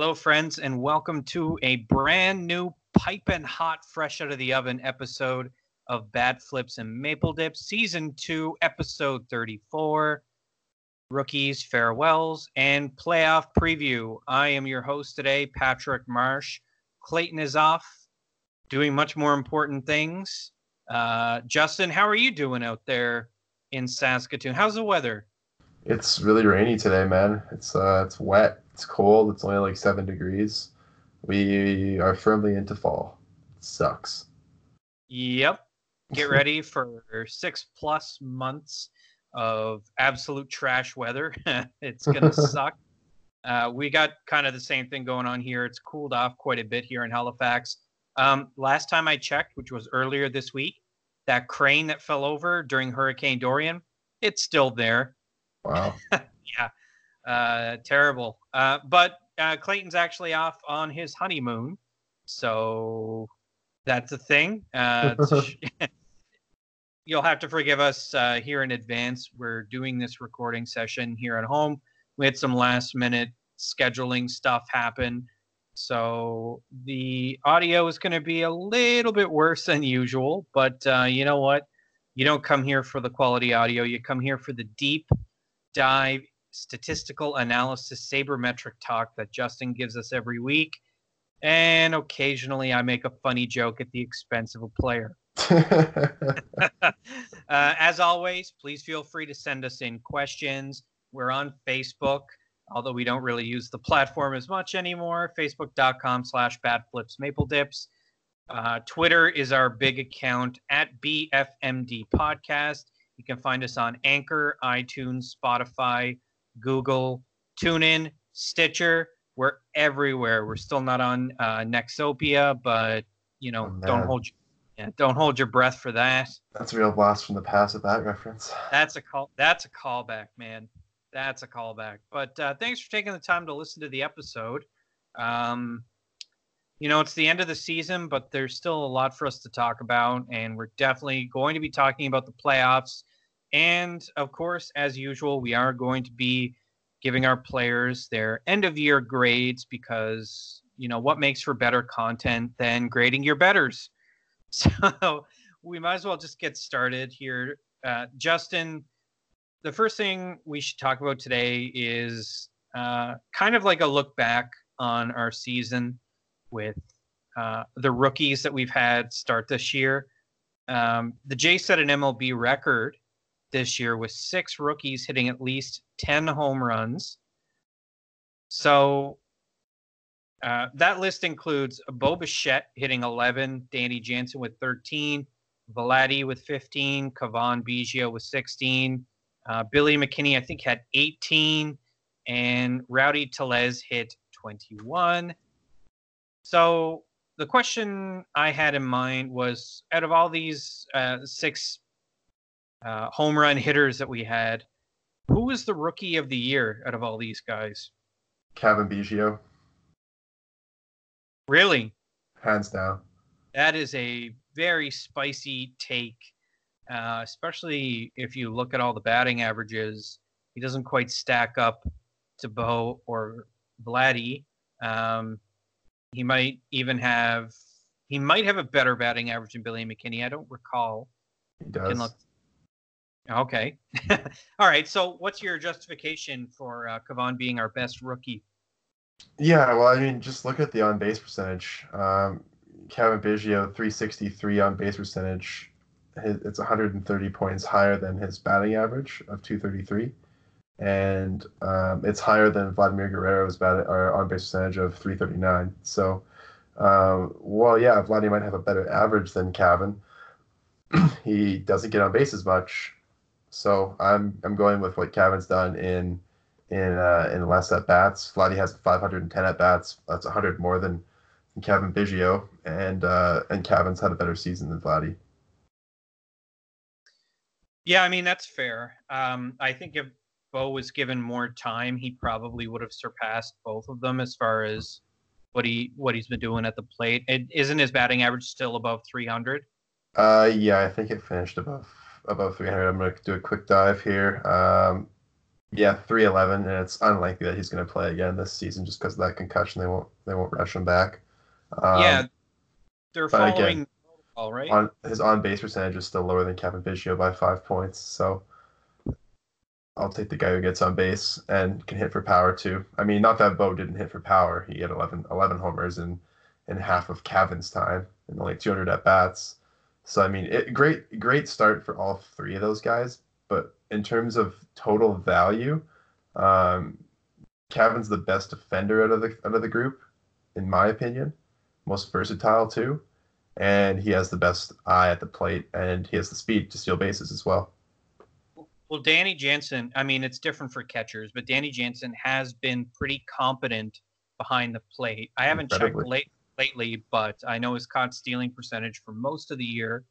Hello, friends, and welcome to a brand new piping hot, fresh out of the oven episode of Bat Flips and Maple Dips, Season 2, Episode 34 Rookies, Farewells, and Playoff Preview. I am your host today, Patrick Marsh. Clayton is off doing much more important things. Uh, Justin, how are you doing out there in Saskatoon? How's the weather? It's really rainy today, man. It's uh, it's wet. It's cold. It's only like seven degrees. We are firmly into fall. It sucks. Yep. Get ready for six plus months of absolute trash weather. it's gonna suck. Uh, we got kind of the same thing going on here. It's cooled off quite a bit here in Halifax. Um, last time I checked, which was earlier this week, that crane that fell over during Hurricane Dorian, it's still there. Wow. yeah. Uh, terrible. Uh, but uh, Clayton's actually off on his honeymoon, so that's a thing. Uh, you'll have to forgive us uh, here in advance. We're doing this recording session here at home. We had some last minute scheduling stuff happen. So the audio is going to be a little bit worse than usual, but uh, you know what? You don't come here for the quality audio. You come here for the deep dive statistical analysis sabermetric talk that Justin gives us every week. And occasionally I make a funny joke at the expense of a player. uh, as always, please feel free to send us in questions. We're on Facebook, although we don't really use the platform as much anymore. Facebook.com slash batflipsmapledips. Uh, Twitter is our big account at BFMD Podcast. You can find us on Anchor, iTunes, Spotify, Google, TuneIn, Stitcher. We're everywhere. We're still not on uh, Nexopia, but you know, oh, don't hold yeah, don't hold your breath for that. That's a real blast from the past with that reference. That's a call. That's a callback, man. That's a callback. But uh, thanks for taking the time to listen to the episode. Um, you know, it's the end of the season, but there's still a lot for us to talk about, and we're definitely going to be talking about the playoffs. And of course, as usual, we are going to be giving our players their end of year grades because, you know, what makes for better content than grading your betters? So we might as well just get started here. Uh, Justin, the first thing we should talk about today is uh, kind of like a look back on our season with uh, the rookies that we've had start this year. Um, the Jays set an MLB record this year with six rookies hitting at least 10 home runs. So uh, that list includes Bo Bichette hitting 11, Danny Jansen with 13, Vladdy with 15, Cavan Biggio with 16, uh, Billy McKinney, I think, had 18, and Rowdy Tellez hit 21. So the question I had in mind was out of all these uh, six uh, home run hitters that we had, who was the rookie of the year out of all these guys? Cavan Biggio. Really? Hands down. That is a very spicy take, uh, especially if you look at all the batting averages. He doesn't quite stack up to Bo or Vladdy. Um, he might even have he might have a better batting average than Billy McKinney. I don't recall. He does. Okay. All right. So, what's your justification for uh, Cavan being our best rookie? Yeah, well, I mean, just look at the on base percentage. Um, Cavan Biggio, 363 on base percentage. it's 130 points higher than his batting average of 233. And um, it's higher than Vladimir Guerrero's bat- or on base percentage of 339. So, um, well, yeah, Vladimir might have a better average than Cavan. he doesn't get on base as much. So I'm I'm going with what Cavan's done in in uh, in less at bats. Vladdy has 510 at bats. That's 100 more than Cavan Biggio, and uh, and Cavan's had a better season than Vladdy. Yeah, I mean that's fair. Um, I think if Bo was given more time, he probably would have surpassed both of them as far as what he what he's been doing at the plate. is isn't his batting average still above 300? Uh, yeah, I think it finished above above 300. I'm gonna do a quick dive here. Um, Yeah, three eleven, and it's unlikely that he's going to play again this season just because of that concussion. They won't they won't rush him back. Um, yeah, they're following. Again, all right. On his on base percentage is still lower than Cavan Biggio by five points, so I'll take the guy who gets on base and can hit for power too. I mean, not that Bo didn't hit for power. He had 11, 11 homers in in half of Cavan's time and only 200 at bats. So I mean, it, great great start for all three of those guys. But in terms of total value, um, Cavan's the best defender out of the out of the group, in my opinion. Most versatile too, and he has the best eye at the plate, and he has the speed to steal bases as well. Well, Danny Jansen, I mean, it's different for catchers, but Danny Jansen has been pretty competent behind the plate. I haven't Incredibly. checked late, lately, but I know his caught stealing percentage for most of the year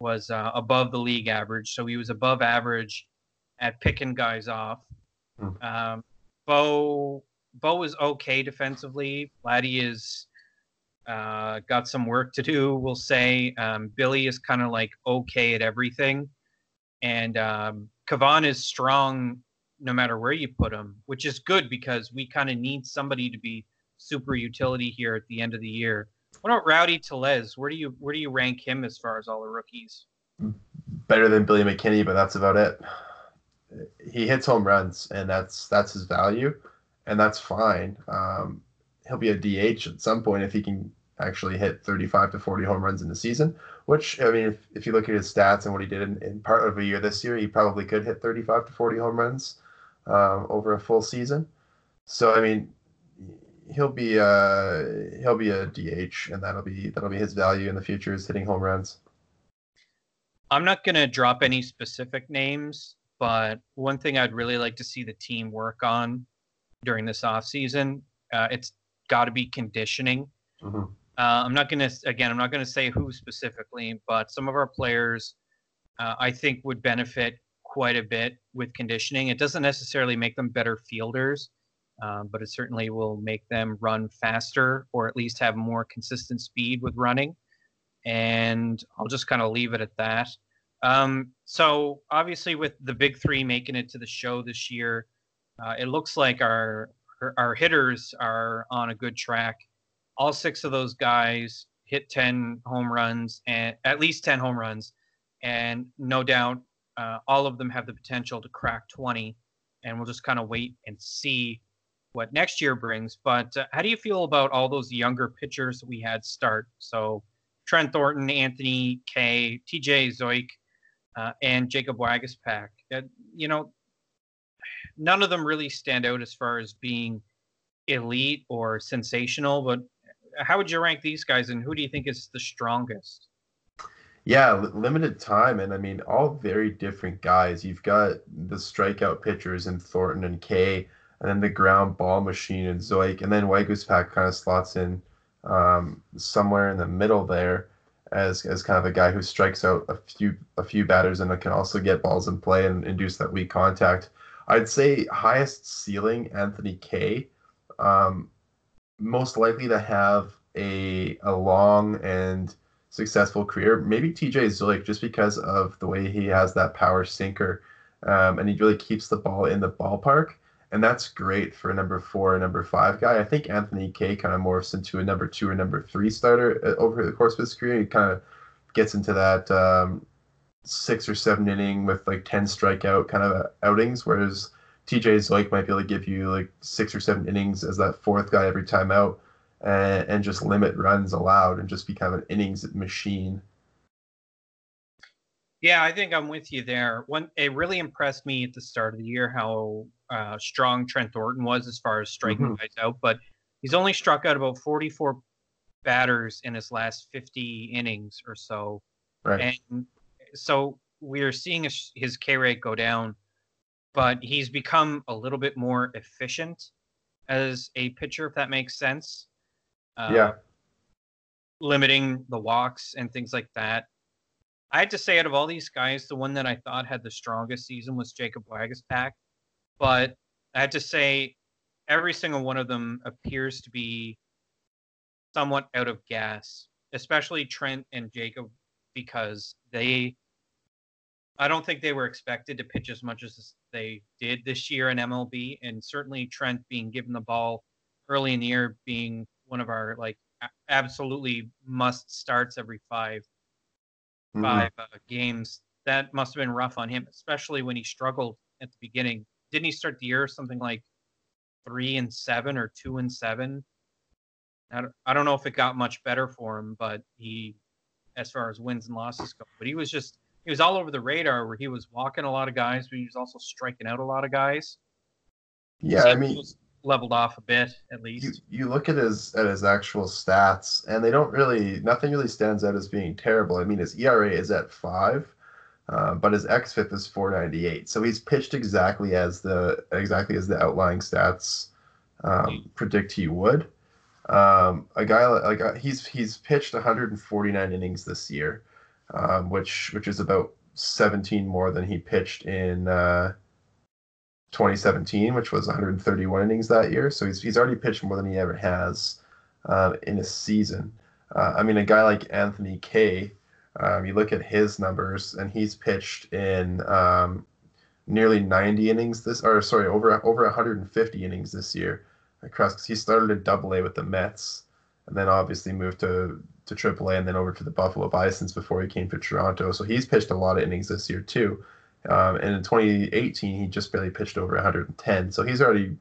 was uh, above the league average. So he was above average at picking guys off. Mm. Um, Bo Bo is okay defensively. Vladdy is uh, got some work to do. We'll say um, Billy is kind of like okay at everything, and um, Cavan is strong no matter where you put him, which is good because we kind of need somebody to be super utility here at the end of the year. What about Rowdy Tellez? Where do you where do you rank him as far as all the rookies? Better than Billy McKinney, but that's about it. He hits home runs, and that's that's his value, and that's fine. Um, he'll be a DH at some point if he can actually hit 35 to 40 home runs in the season. Which I mean, if, if you look at his stats and what he did in, in part of a year this year, he probably could hit 35 to 40 home runs um, over a full season. So I mean, he'll be uh he'll be a DH, and that'll be that'll be his value in the future is hitting home runs. I'm not gonna drop any specific names, but one thing I'd really like to see the team work on during this off season, uh, it's got to be conditioning. Mm-hmm. Uh, I'm not gonna again, I'm not gonna say who specifically, but some of our players, uh, I think, would benefit quite a bit with conditioning. It doesn't necessarily make them better fielders, um, but it certainly will make them run faster or at least have more consistent speed with running. And I'll just kind of leave it at that. Um, so obviously, with the big three making it to the show this year, uh, it looks like our our hitters are on a good track. All six of those guys hit 10 home runs and at least 10 home runs, and no doubt uh, all of them have the potential to crack 20. And we'll just kind of wait and see what next year brings. But uh, how do you feel about all those younger pitchers we had start? So Trent Thornton, Anthony Kay, TJ Zeuch, uh, and Jacob Waguespack. Uh, you know, none of them really stand out as far as being elite or sensational. But how would you rank these guys, and who do you think is the strongest? Yeah, limited time, and I mean, all very different guys. You've got the strikeout pitchers in Thornton and Kay and then the ground ball machine and Zeuch, and then Waguespack kind of slots in um, somewhere in the middle there as as kind of a guy who strikes out a few a few batters and can also get balls in play and induce that weak contact. I'd say highest ceiling Anthony Kay, um, most likely to have a a long and successful career. Maybe TJ Zeuch just because of the way he has that power sinker, um, and he really keeps the ball in the ballpark and that's great for a number four or number five guy. I think Anthony Kay kind of morphs into a number two or number three starter uh, over the course of his career. He kind of gets into that um, six or seven inning with like 10 strikeout kind of outings, whereas TJ Zeuch might be able to give you like six or seven innings as that fourth guy every time out and, and just limit runs allowed and just be kind of an innings machine. Yeah, I think I'm with you there. One, it really impressed me at the start of the year how uh, strong Trent Thornton was as far as striking mm-hmm. guys out, but he's only struck out about 44 batters in his last 50 innings or so. Right. And so we're seeing his, his K rate go down, but he's become a little bit more efficient as a pitcher, if that makes sense. Uh, yeah. Limiting the walks and things like that. I had to say, out of all these guys, the one that I thought had the strongest season was Jacob Waguespack. But I had to say, every single one of them appears to be somewhat out of gas, especially Trent and Jacob, because they I don't think they were expected to pitch as much as they did this year in MLB, and certainly Trent being given the ball early in the year being one of our like absolutely must starts every 5 mm-hmm. five uh, games. That must have been rough on him, especially when he struggled at the beginning. Didn't he start the year something like three and seven or two and seven? I don't, I don't know if it got much better for him, but he, as far as wins and losses go, but he was just he was all over the radar where he was walking a lot of guys, but he was also striking out a lot of guys. Yeah, so I mean, leveled off a bit at least. You, you look at his at his actual stats, and they don't really nothing really stands out as being terrible. I mean, his ERA is at five, uh, but his xFIP is 498. So he's pitched exactly as the exactly as the outlying stats um, mm-hmm. predict he would. Um, a guy like uh, he's he's pitched 149 innings this year um, which which is about 17 more than he pitched in uh, 2017, which was 131 innings that year. So he's he's already pitched more than he ever has uh, in a season. Uh, I mean, a guy like Anthony Kay, um, you look at his numbers, and he's pitched in um, nearly 90 innings this, or sorry, over over 150 innings this year across. He started at Double A with the Mets, and then obviously moved to to AAA and then over to the Buffalo Bisons before he came to Toronto. So he's pitched a lot of innings this year too. Um, and in 2018, he just barely pitched over 110. So he's already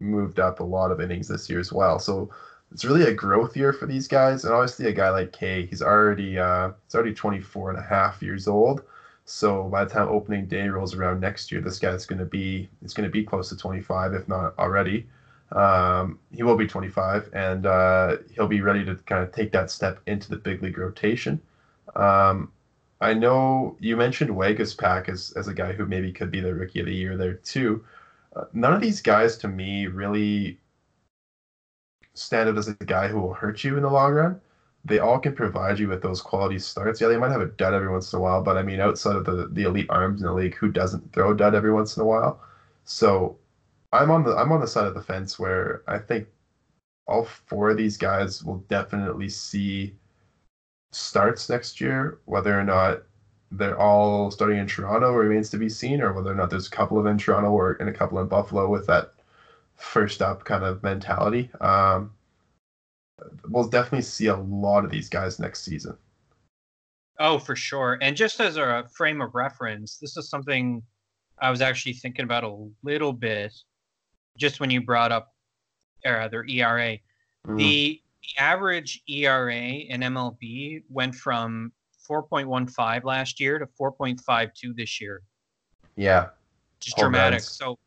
moved up a lot of innings this year as well. So it's really a growth year for these guys. And obviously, a guy like Kay, he's already uh, he's already 24 and a half years old. So by the time opening day rolls around next year, this guy's going to be it's going to be close to 25, if not already. Um, he will be 25, and uh, he'll be ready to kind of take that step into the big league rotation. Um, I know you mentioned Waguespack as, as a guy who maybe could be the rookie of the year there too. Uh, none of these guys to me really stand out as a guy who will hurt you in the long run. They all can provide you with those quality starts. Yeah, they might have a dud every once in a while, but I mean, outside of the, the elite arms in the league, who doesn't throw a dud every once in a while? So I'm on the I'm on the side of the fence where I think all four of these guys will definitely see starts next year. Whether or not they're all starting in Toronto remains to be seen, or whether or not there's a couple of in Toronto or and a couple in Buffalo with that first up kind of mentality. Um, we'll definitely see a lot of these guys next season. Oh, for sure. And just as a frame of reference, this is something I was actually thinking about a little bit just when you brought up uh, their ERA, the, the average ERA in MLB went from 4.15 last year to 4.52 this year. Yeah. Just dramatic. So,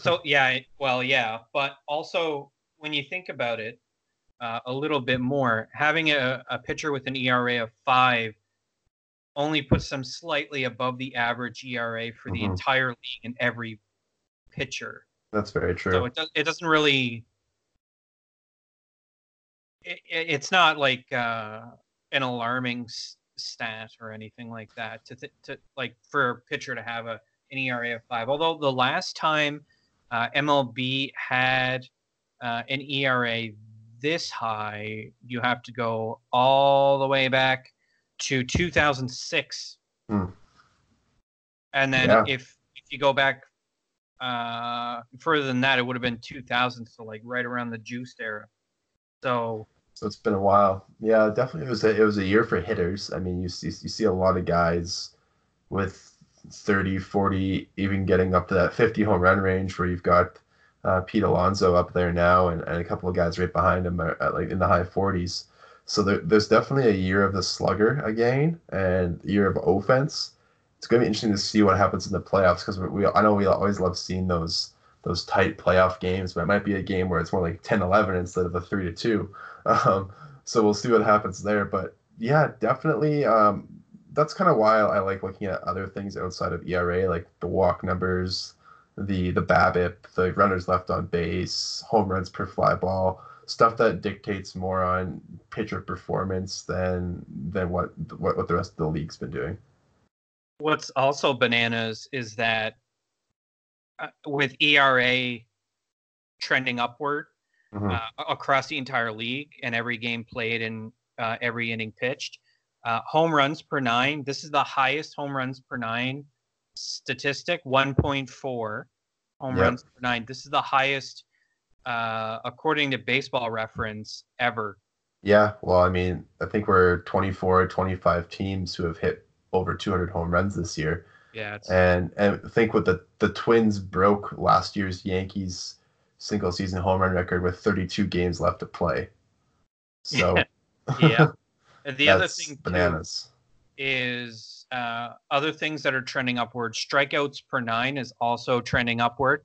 so yeah, well, yeah, but also when you think about it uh, a little bit more, having a, a pitcher with an ERA of five only puts them slightly above the average ERA for the mm-hmm. entire league in every pitcher. That's very true. So it does. It doesn't really. It, it's not like uh, an alarming stat or anything like that. To th- to like for a pitcher to have a an ERA of five. Although the last time uh, MLB had uh, an ERA this high, you have to go all the way back to 2006. Hmm. And then yeah. if if you go back uh, further than that, it would have been 2000, so like right around the juice era. So. So it's been a while. Yeah, definitely. It was a, it was a year for hitters. I mean, you see you see a lot of guys with 30, 40, even getting up to that 50 home run range where you've got uh, Pete Alonso up there now and, and a couple of guys right behind him at like in the high 40s. So there, there's definitely a year of the slugger again and year of offense it's going to be interesting to see what happens in the playoffs because we I know we always love seeing those those tight playoff games, but it might be a game where it's more like 10-11 instead of a three to two. Um, so we'll see what happens there. But yeah, definitely. Um, that's kind of why I like looking at other things outside of ERA, like the walk numbers, the the BABIP, the runners left on base, home runs per fly ball, stuff that dictates more on pitcher performance than than what what, what the rest of the league's been doing what's also bananas is that uh, with ERA trending upward mm-hmm. uh, across the entire league and every game played and uh, every inning pitched, Uh, home runs per nine. This is the highest home runs per nine statistic 1.4 home Yep. runs per nine. This is the highest, uh, according to baseball reference, ever. Yeah, well, I mean, I think we're 24, 25 teams who have hit over 200 home runs this year. Yeah, And and I think what the the Twins broke last year's Yankees single season home run record with 32 games left to play. So yeah. And the other thing bananas. is uh, other things that are trending upward. Strikeouts per nine is also trending upward.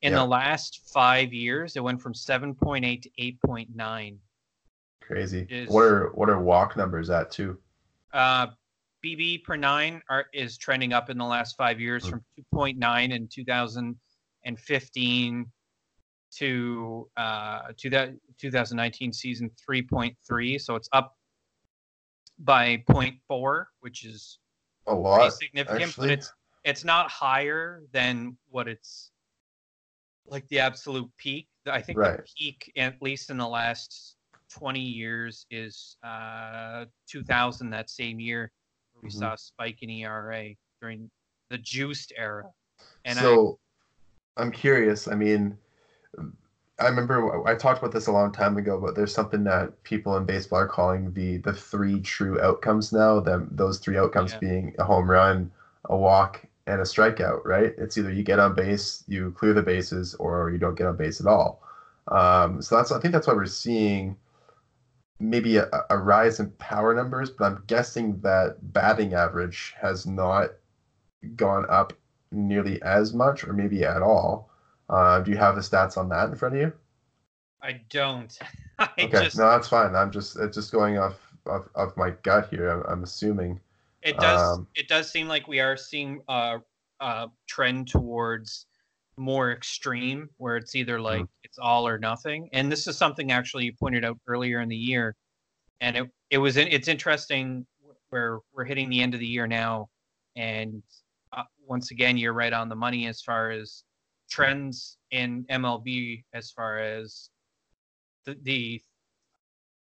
In Yeah. the last five years, it went from 7.8 to 8.9. Crazy. is- What are what are walk numbers at too? Uh, BB per nine are, is trending up in the last five years Mm. from 2.9 in 2015 to uh, to that 2019 season 3.3. So it's up by 0.4, which is A lot. significant, actually. but it's it's not higher than what it's like the absolute peak. I think the peak, at least in the last 20 years, is uh, 2000. That same year, where we Mhm. saw a spike in ERA during the juiced era. And so I'm curious. I mean, I remember I talked about this a long time ago, but there's something that people in baseball are calling the the three true outcomes now. Them those three outcomes Yeah. being a home run, a walk, and a strikeout. Right? It's either you get on base, you clear the bases, or you don't get on base at all. Um, so that's I think that's why we're seeing maybe a, a rise in power numbers, but I'm guessing that batting average has not gone up nearly as much or maybe at all. Uh, do you have the stats on that in front of you? I, don't. I Okay, just no, that's fine. I'm just it's just going off of, of my gut here. I'm, I'm assuming. It does. Um, it does seem like we are seeing a, a trend towards more extreme, where it's either Hmm. like it's all or nothing. And this is something actually you pointed out earlier in the year, and it it was in, it's interesting where we're hitting the end of the year now, and uh, once again you're right on the money as far as trends in MLB as far as the, the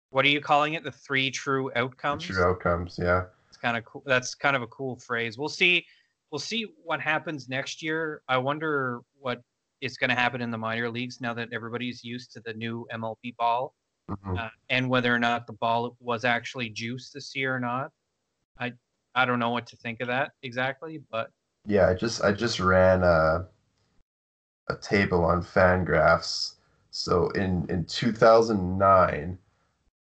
what are you calling it? The three true outcomes True outcomes. Yeah. it's kind of cool. That's kind of a cool phrase. We'll see. We'll see what happens next year. I wonder what is going to happen in the minor leagues now that everybody's used to the new MLB ball, Mhm. uh, and whether or not the ball was actually juiced this year or not. I I don't know what to think of that exactly, but Yeah, I just I just ran a a table on Fangraphs. So in in 2009,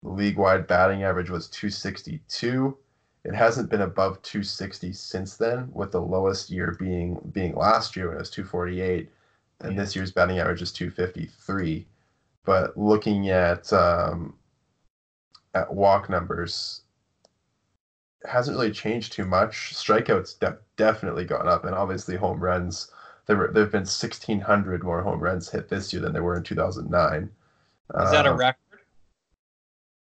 the league-wide batting average was 262. It hasn't been above 260 since then, with the lowest year being being last year when it was 248, and Yeah. this year's batting average is 253. But looking at um, at walk numbers, hasn't really changed too much. Strikeouts de- definitely gone up, and obviously home runs. There were there have been 1,600 more home runs hit this year than there were in 2009. is that a Um, record?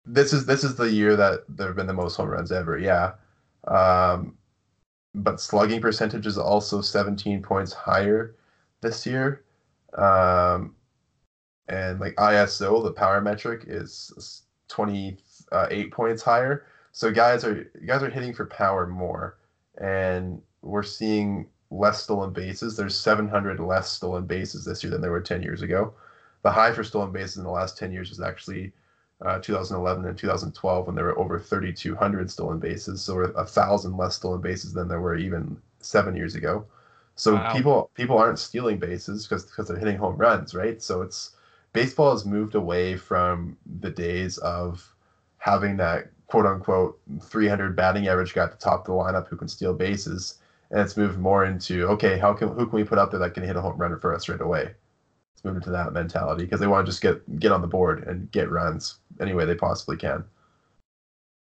this is this is the year that there have been the most home runs ever. Yeah, um, but slugging percentage is also 17 points higher this year, um, and like ISO, the power metric, is 28 points higher. So guys are guys are hitting for power more, and we're seeing less stolen bases. There's 700 less stolen bases this year than there were 10 years ago. The high for stolen bases in the last 10 years is actually uh, 2011 and 2012 when there were over 3,200 stolen bases, so a thousand less stolen bases than there were even seven years ago. So Wow. people people aren't stealing bases because because they're hitting home runs, right? So it's baseball has moved away from the days of having that quote unquote 300 batting average guy at the top of the lineup who can steal bases, and it's moved more into okay, how can who can we put up there that can hit a home run for us right away? It's moved into that mentality because they want to just get get on the board and get runs any way they possibly can.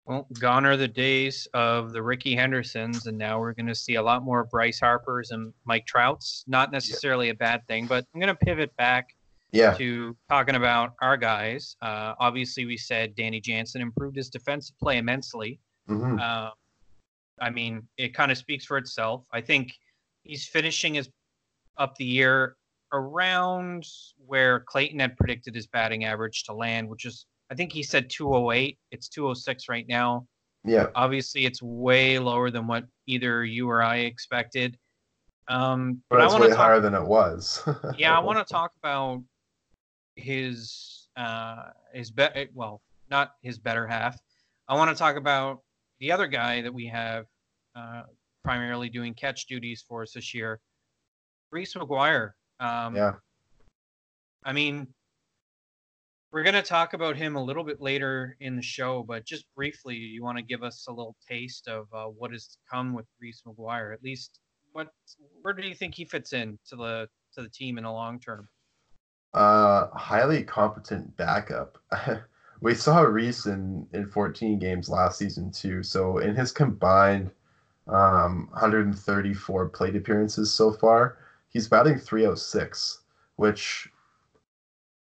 Well, gone are the days of the Ricky Hendersons, and now we're going to see a lot more Bryce Harpers and Mike Trouts. Not necessarily a bad thing, but I'm going to pivot back Yeah, to talking about our guys. Uh, obviously, we said Danny Jansen improved his defensive play immensely. hmm Uh, I mean, it kind of speaks for itself. I think he's finishing his up the year around where Clayton had predicted his batting average to land, which is I think he said 208. It's 206 right now. Yeah. Obviously, it's way lower than what either you or I expected. Um, but, I it's want way to talk. higher than it was. yeah, I want to talk about his uh his be- well, not his better half. I want to talk about the other guy that we have uh, primarily doing catch duties for us this year, Reese McGuire. Um, yeah. I mean, we're going to talk about him a little bit later in the show, but just briefly, you want to give us a little taste of uh, what has come with Reese McGuire? At least, what where do you think he fits in to the to the team in the long term? Uh, highly competent backup. we saw Reese in, in 14 games last season too. So in his combined um, 134 plate appearances so far, he's batting 306, which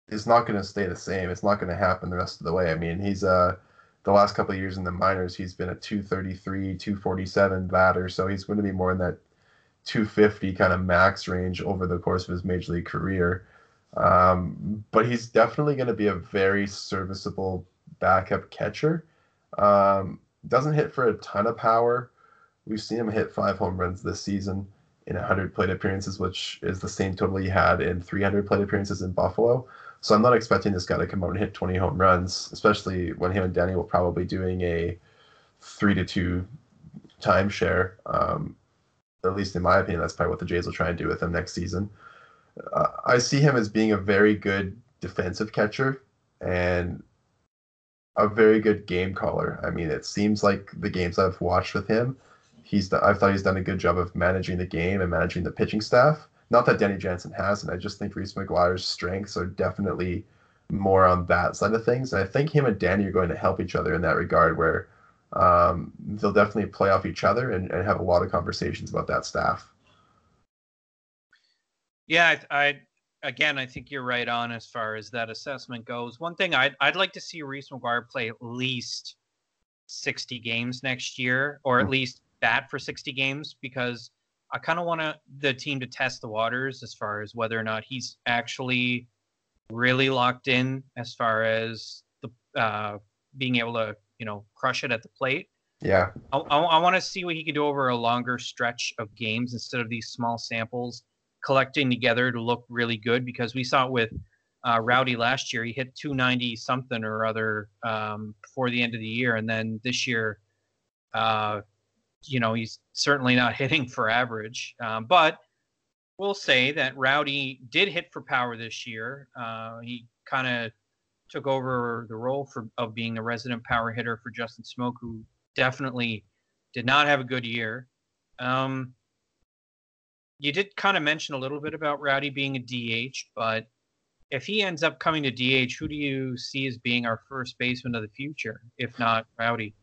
is not going to stay the same. It's not going to happen the rest of the way. I mean, he's uh the last couple of years in the minors, he's been a 233, 247 batter, so he's going to be more in that 250 kind of max range over the course of his major league career. Um, but he's definitely going to be a very serviceable backup catcher. Um, doesn't hit for a ton of power. We've seen him hit five home runs this season in 100 plate appearances, which is the same total he had in 300 plate appearances in Buffalo. So I'm not expecting this guy to come out and hit 20 home runs, especially when him and Danny will probably doing a three to two timeshare. Um, at least in my opinion, that's probably what the Jays will try and do with him next season. Uh, I see him as being a very good defensive catcher and a very good game caller. I mean, it seems like the games I've watched with him, he's I thought he's done a good job of managing the game and managing the pitching staff. Not that Danny Jansen hasn't. I just think Reese McGuire's strengths are definitely more on that side of things. And I think him and Danny are going to help each other in that regard, where um, they'll definitely play off each other and, and have a lot of conversations about that staff. Yeah, I, I again, I think you're right on as far as that assessment goes. One thing I'd I'd like to see Reese McGuire play at least 60 games next year, or at mm-hmm. least bat for 60 games, because I kind of want the team to test the waters as far as whether or not he's actually really locked in as far as the uh, being able to you know crush it at the plate. Yeah, I, I, I want to see what he can do over a longer stretch of games instead of these small samples collecting together to look really good. Because we saw it with uh, Rowdy last year; he hit 290 something or other um, before the end of the year, and then this year, uh, you know, he's certainly not hitting for average. Um, but we'll say that Rowdy did hit for power this year. Uh, he kind of took over the role for of being the resident power hitter for Justin Smoak, who definitely did not have a good year. Um, you did kind of mention a little bit about Rowdy being a DH, but if he ends up coming to DH, who do you see as being our first baseman of the future, if not Rowdy?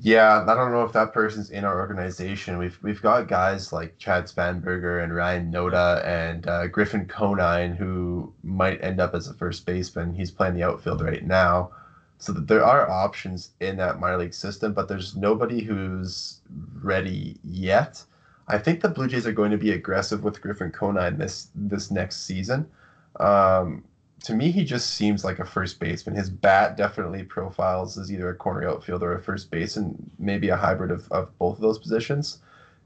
Yeah, I don't know if that person's in our organization. We've we've got guys like Chad Spanberger and Ryan Noda and uh, Griffin Conine who might end up as a first baseman. He's playing the outfield right now, so that there are options in that minor league system, but there's nobody who's ready yet. I think the Blue Jays are going to be aggressive with Griffin Conine this this next season. Um, to me, he just seems like a first baseman. His bat definitely profiles as either a corner outfield or a first base, and maybe a hybrid of, of both of those positions.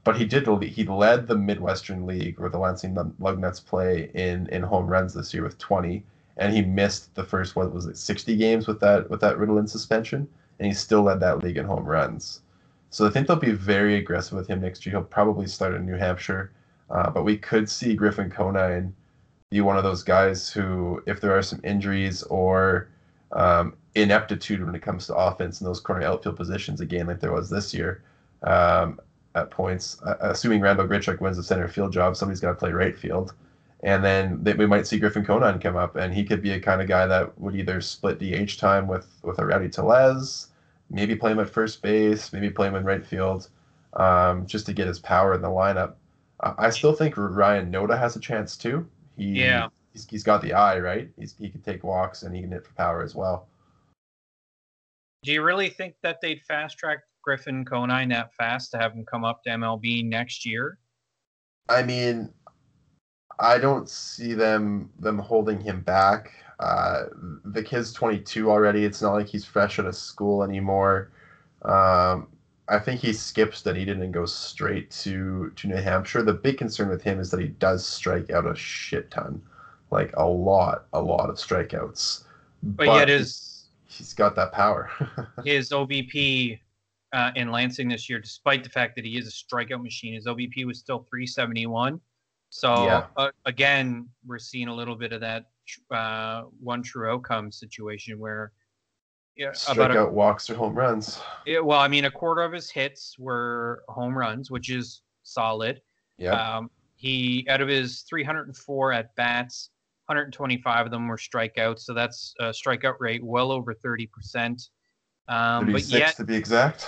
But he did he led the Midwestern League where the Lansing Lugnuts play in in home runs this year with 20, and he missed the first what was it 60 games with that with that Ritalin suspension, and he still led that league in home runs. So I think they'll be very aggressive with him next year. He'll probably start in New Hampshire, uh, but we could see Griffin Conine be one of those guys who, if there are some injuries or um, ineptitude when it comes to offense in those corner outfield positions, again, like there was this year, um, at points, uh, assuming Randal Grichuk wins the center field job, somebody's got to play right field. And then they, we might see Griffin Conine come up, and he could be a kind of guy that would either split DH time with with a Rowdy Tellez, maybe play him at first base, maybe play him in right field, um, just to get his power in the lineup. Uh, I still think Ryan Noda has a chance too. He yeah. He's, he's got the eye right. He's, he can take walks and he can hit for power as well. Do you really think that they'd fast track Griffin Conine that fast to have him come up to MLB next year? I mean, I don't see them them holding him back. Uh, the kid's 22 already. It's not like he's fresh out of school anymore. Um, I think he skips Dunedin and goes straight to to New Hampshire. The big concern with him is that he does strike out a shit ton, like a lot, a lot of strikeouts. But, but yet his he's got that power. his OBP uh, in Lansing this year, despite the fact that he is a strikeout machine, his OBP was still 371. So yeah. uh, again, we're seeing a little bit of that uh, one true outcome situation where yeah, strikeout about a, walks or home runs. Yeah, well, I mean, a quarter of his hits were home runs, which is solid. Yeah. Um, he out of his 304 at bats, 125 of them were strikeouts, so that's a strikeout rate well over 30 percent. Um, but yet, to be exact.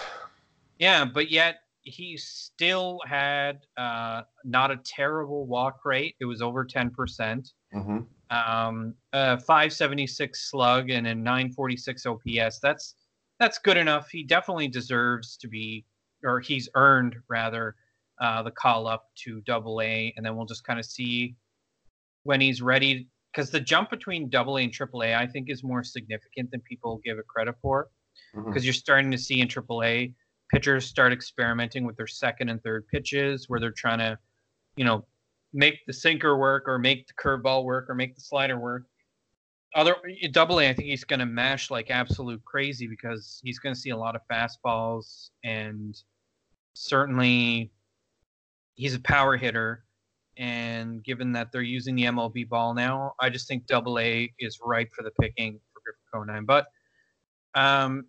Yeah, but yet he still had uh, not a terrible walk rate. It was over 10 percent. Mm-hmm um, a 576 slug and a 946 OPS. That's that's good enough. He definitely deserves to be, or he's earned rather, uh, the call up to Double A, and then we'll just kind of see when he's ready. Because the jump between Double A and Triple A, I think, is more significant than people give it credit for. Because mm-hmm. you're starting to see in Triple A pitchers start experimenting with their second and third pitches, where they're trying to, you know, make the sinker work or make the curveball work or make the slider work. Other double A, I think he's going to mash like absolute crazy because he's going to see a lot of fastballs and certainly he's a power hitter. And given that they're using the MLB ball now, I just think double A is ripe for the picking for Griffin Conine. But um,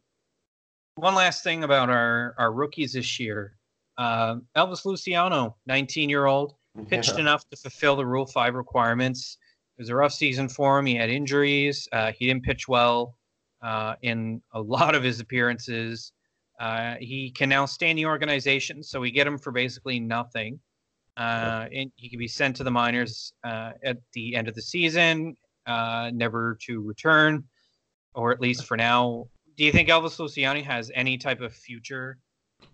one last thing about our, our rookies this year. Uh, Elvis Luciano, 19 year old pitched yeah. enough to fulfill the Rule 5 requirements. It was a rough season for him. He had injuries. Uh, he didn't pitch well uh, in a lot of his appearances. Uh, he can now stay in the organization, so we get him for basically nothing. Uh, and he can be sent to the minors uh, at the end of the season, uh, never to return, or at least for now. Do you think Elvis Luciano has any type of future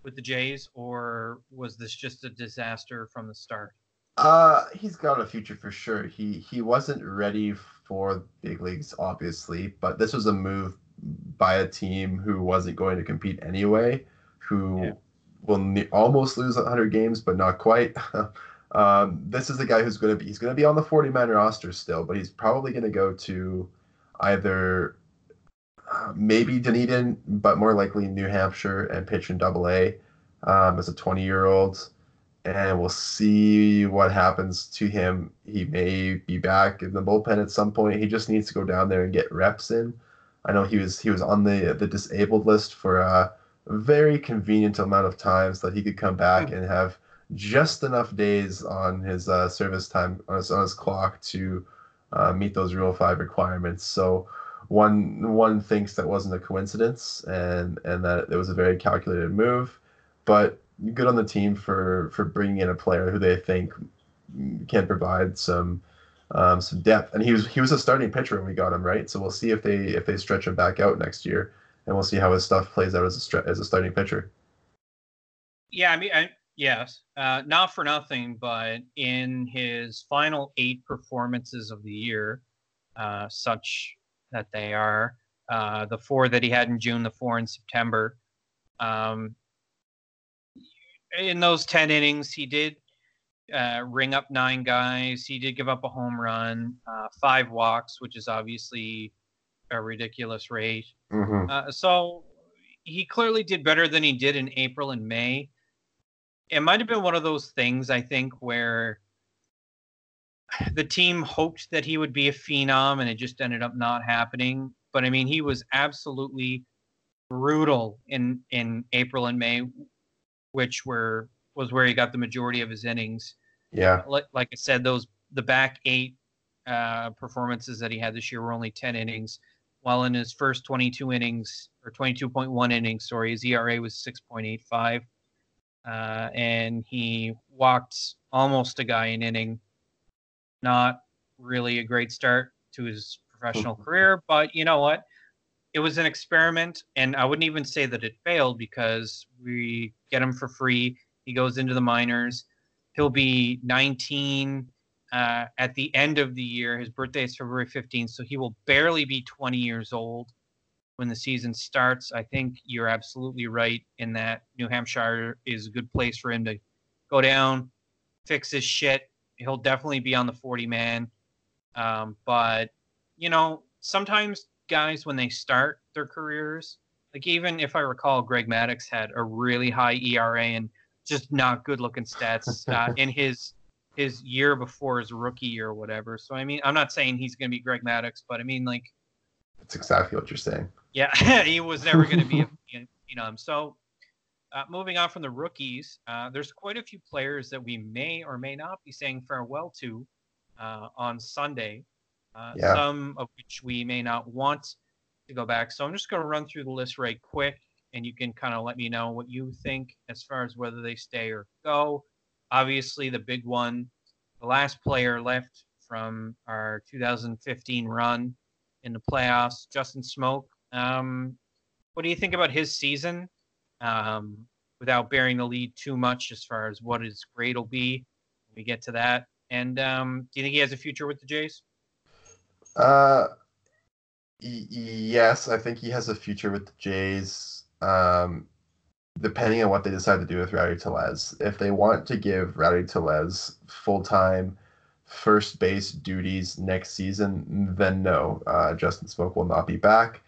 with the Jays, or was this just a disaster from the start? Uh, he's got a future for sure. He he wasn't ready for big leagues, obviously, but this was a move by a team who wasn't going to compete anyway, who yeah. will ne- almost lose 100 games, but not quite. um, this is the guy who's going to be he's going to be on the 40 man roster still, but he's probably going to go to either uh, maybe Dunedin, but more likely New Hampshire and pitch in Double A um, as a 20 year old and we'll see what happens to him. He may be back in the bullpen at some point. He just needs to go down there and get reps in. I know he was he was on the the disabled list for a very convenient amount of times that he could come back and have just enough days on his uh, service time on his, on his clock to uh, meet those Rule Five requirements. So one one thinks that wasn't a coincidence and and that it was a very calculated move, but good on the team for for bringing in a player who they think can provide some um, some depth. And he was he was a starting pitcher when we got him, right? So we'll see if they if they stretch him back out next year, and we'll see how his stuff plays out as a as a starting pitcher. Yeah, I mean, I, yes, uh, not for nothing, but in his final eight performances of the year, uh, such that they are uh, the four that he had in June, the four in September. Um, in those 10 innings, he did uh, ring up nine guys. He did give up a home run, uh, five walks, which is obviously a ridiculous rate. Mm-hmm. Uh, so he clearly did better than he did in April and May. It might have been one of those things, I think, where the team hoped that he would be a phenom and it just ended up not happening. But I mean, he was absolutely brutal in in April and May which were was where he got the majority of his innings. Yeah. Like, like I said, those the back eight uh, performances that he had this year were only 10 innings, while in his first 22 innings or 22.1 innings, sorry, his ERA was 6.85. Uh, and he walked almost a guy an inning. Not really a great start to his professional career, but you know what? It was an experiment, and I wouldn't even say that it failed because we get him for free. He goes into the minors. He'll be 19 uh, at the end of the year. His birthday is February 15th, so he will barely be 20 years old when the season starts. I think you're absolutely right in that New Hampshire is a good place for him to go down, fix his shit. He'll definitely be on the 40 man. Um, but, you know, sometimes guys, when they start their careers, like even if I recall, Greg Maddux had a really high ERA and just not good looking stats uh, in his his year before his rookie year or whatever. So I mean, I'm not saying he's going to be Greg Maddux, but I mean like that's exactly what you're saying. Yeah, he was never going to be a you know. So uh, moving on from the rookies, uh, there's quite a few players that we may or may not be saying farewell to uh, on Sunday. Uh, yeah. Some of which we may not want to go back. So I'm just going to run through the list right quick, and you can kind of let me know what you think as far as whether they stay or go. Obviously, the big one, the last player left from our 2015 run in the playoffs, Justin Smoak. Um, what do you think about his season? Um, without bearing the lead too much as far as what his grade will be, we get to that. And um, do you think he has a future with the Jays? Uh, yes, I think he has a future with the Jays. Um, depending on what they decide to do with Rowdy Tellez. If they want to give Rowdy Tellez full time first base duties next season, then no, uh, Justin Smoak will not be back.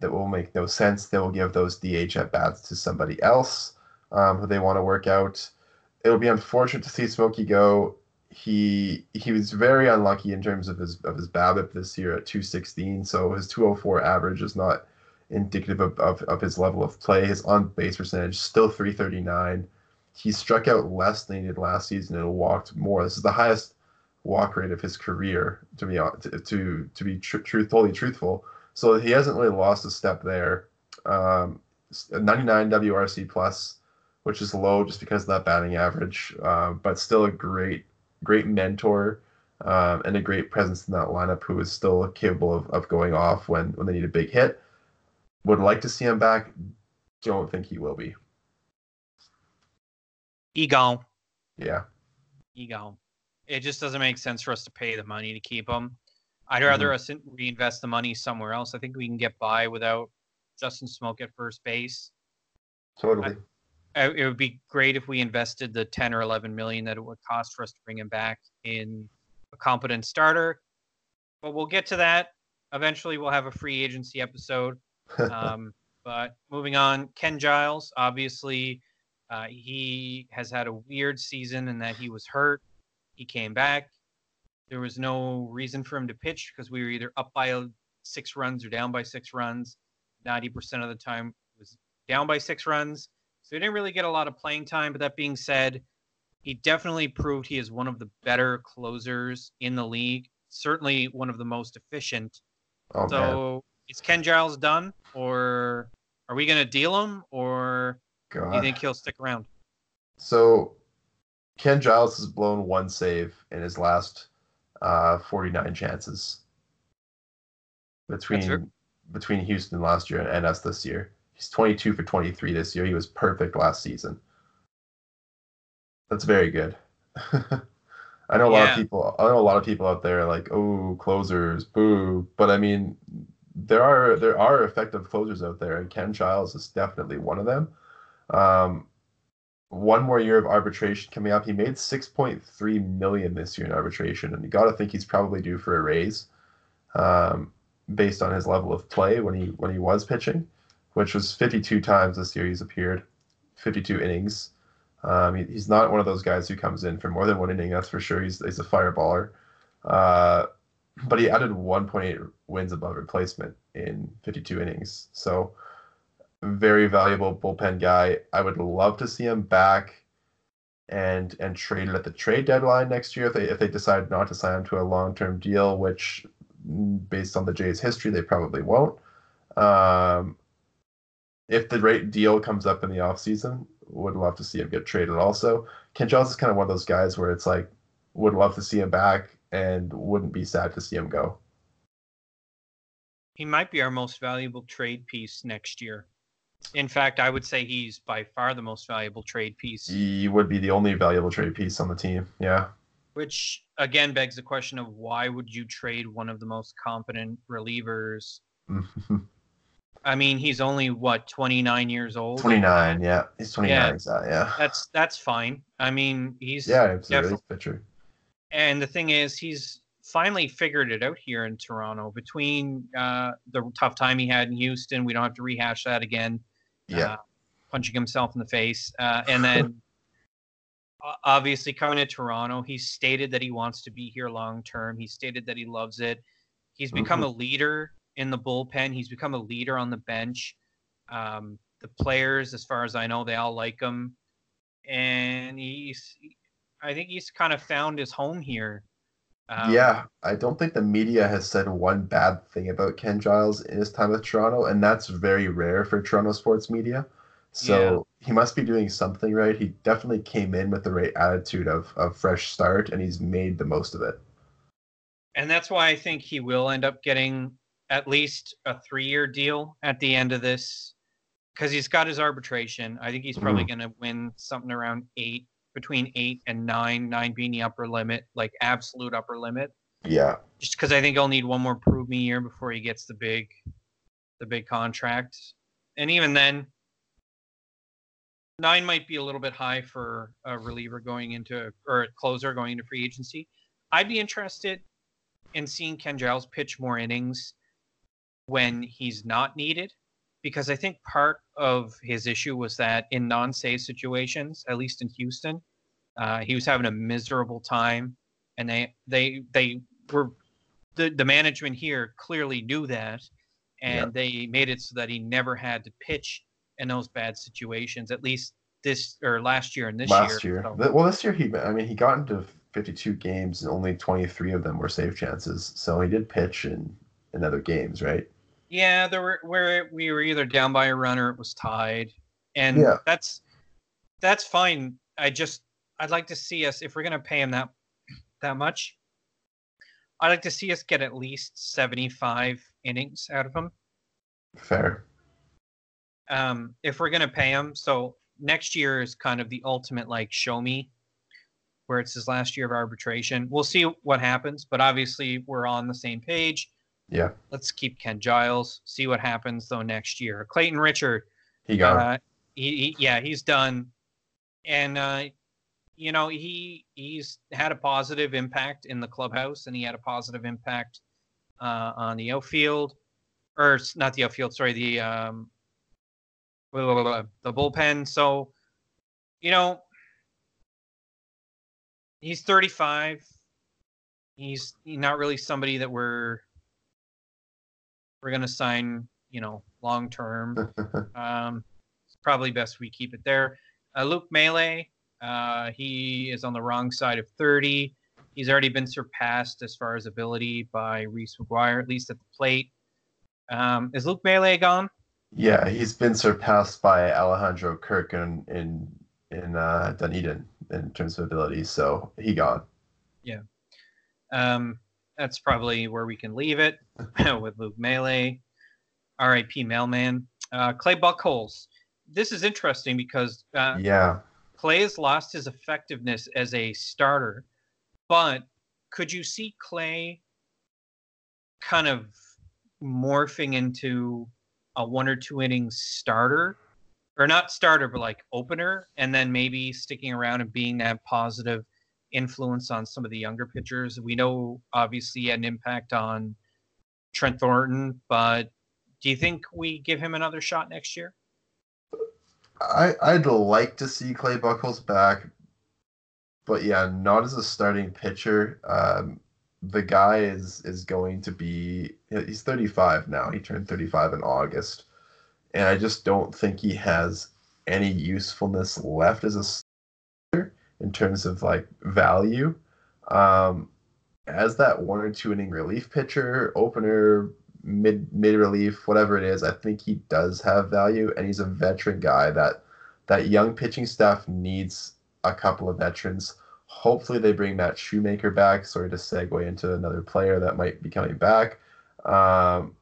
That will make no sense. They will give those DH at bats to somebody else um, who they want to work out. It'll be unfortunate to see Smokey go. He he was very unlucky in terms of his of his BABIP this year at 216. So his 204 average is not indicative of, of, of his level of play. His on base percentage still 339. He struck out less than he did last season and walked more. This is the highest walk rate of his career, to be to to, to be tr- truthfully truthful. So he hasn't really lost a step there. Um, 99 WRC plus, which is low just because of that batting average, uh, but still a great great mentor um, and a great presence in that lineup who is still capable of, of going off when when they need a big hit. Would like to see him back. Don't think he will be. Ego. Yeah. Ego it just doesn't make sense for us to pay the money to keep him. I'd rather mm-hmm. us reinvest the money somewhere else. I think we can get by without Justin Smoak at first base. Totally. I, it would be great if we invested the 10 or 11 million that it would cost for us to bring him back in a competent starter. But we'll get to that. Eventually, we'll have a free agency episode. Um, but moving on, Ken Giles, obviously, uh, he has had a weird season in that he was hurt. He came back. There was no reason for him to pitch because we were either up by six runs or down by six runs. 90% of the time was down by six runs. So he didn't really get a lot of playing time. But that being said, he definitely proved he is one of the better closers in the league. Certainly one of the most efficient. Oh, so man. is Ken Giles done, or are we going to deal him, or God. do you think he'll stick around? So Ken Giles has blown one save in his last uh, 49 chances between between Houston last year and us this year. He's 22 for 23 this year. He was perfect last season. That's very good. I know a yeah. lot of people. I know a lot of people out there like, oh, closers, boo. But I mean, there are there are effective closers out there, and Ken Giles is definitely one of them. Um, one more year of arbitration coming up. He made 6.3 million this year in arbitration, and you got to think he's probably due for a raise, um, based on his level of play when he when he was pitching, which was 52 times this year he's appeared, 52 innings. Um, he, he's not one of those guys who comes in for more than one inning. That's for sure. He's he's a fireballer, uh, but he added 1.8 wins above replacement in 52 innings. So very valuable bullpen guy. I would love to see him back and and traded at the trade deadline next year if they if they decide not to sign him to a long term deal, which mm, based on the Jays' history they probably won't. Um, if the right deal comes up in the offseason, would love to see him get traded also. Ken Giles is kind of one of those guys where it's like would love to see him back and wouldn't be sad to see him go. He might be our most valuable trade piece next year. In fact, I would say he's by far the most valuable trade piece. He would be the only valuable trade piece on the team. Yeah. Which again begs the question of why would you trade one of the most competent relievers? I mean, he's only what 29 years old. 29, yeah, he's 29. Yeah. yeah. That's that's fine. I mean, he's Yeah, it's a pitcher. and the thing is, he's finally figured it out here in Toronto. Between uh, the tough time he had in Houston, we don't have to rehash that again. Yeah, uh, punching himself in the face, uh, and then obviously coming to Toronto, he's stated that he wants to be here long term. He stated that he loves it. He's become a leader in the bullpen. He's become a leader on the bench. Um, the players, as far as I know, they all like him, and he's. I think he's kind of found his home here. Um, yeah. I don't think the media has said one bad thing about Ken Giles in his time with Toronto, and that's very rare for Toronto sports media. So he must be doing something right. He definitely came in with the right attitude of of fresh start, and he's made the most of it. and that's why I think he will end up getting at least a three-year deal at the end of this, because he's got his arbitration. I think he's probably mm-hmm. going to win something around eight, between eight and nine, nine being the upper limit, like absolute upper limit. Yeah, Just because I think he'll need one more prove me year before he gets the big, the big contract, and even then. Nine might be a little bit high for a reliever going into or a closer going into free agency. I'd be interested in seeing Ken Giles pitch more innings when he's not needed because I think part of his issue was that in non-save situations, at least in Houston, uh, he was having a miserable time, and they they they were the the management here clearly knew that, and they made it so that he never had to pitch in those bad situations. At least this or last year and this last year. year. So- Well, this year he, I mean, he got into 52 games and only 23 of them were save chances. So he did pitch in in other games, right? Yeah, there were where we were either down by a run or it was tied, and Yeah. that's that's fine. I just I'd like to see us if we're gonna pay him that that much. I'd like to see us get at least seventy five innings out of him. Fair. Um, if we're gonna pay him, so next year is kind of the ultimate like show me, where it's his last year of arbitration. We'll see what happens, but obviously we're on the same page. Yeah, Let's keep Ken Giles. See what happens though next year. Clayton Richard, he got. uh, he, he yeah he's done, and uh, you know he he's had a positive impact in the clubhouse, and he had a positive impact uh, on the outfield, or not the outfield. Sorry, the um, blah, blah, blah, the bullpen. So, you know, he's 35. He's not really somebody that we're we're gonna sign, you know, long term. Um, it's probably best we keep it there. Uh, Luke Maile, uh, he is on the wrong side of 30. He's already been surpassed as far as ability by Reese McGuire, at least at the plate. Um, is Luke Maile gone? yeah, he's been surpassed by Alejandro Kirk in in in uh, Dunedin in terms of ability. So he gone. Yeah. Um, that's probably where we can leave it with Luke Maile. R.I.P. Mailman. Uh, Clay Buchholz. This is interesting because uh, Yeah, Clay has lost his effectiveness as a starter, but could you see Clay kind of morphing into a one or two innings starter? Or not starter, but like opener, and then maybe sticking around and being that positive influence on some of the younger pitchers. We know obviously an impact on Trent Thornton, but do you think we give him another shot next year? I I'd like to see Clay Buchholz back, but yeah, not as a starting pitcher. Um, the guy is is going to be he's 35 now. He turned 35 in August, and I just don't think he has any usefulness left as a starter in terms of like value. Um, as that one or two inning relief pitcher, opener, mid mid relief, whatever it is, I think he does have value, and he's a veteran guy that that young pitching staff needs a couple of veterans. Hopefully, they bring Matt Shoemaker back. Sorry to segue into another player that might be coming back, um,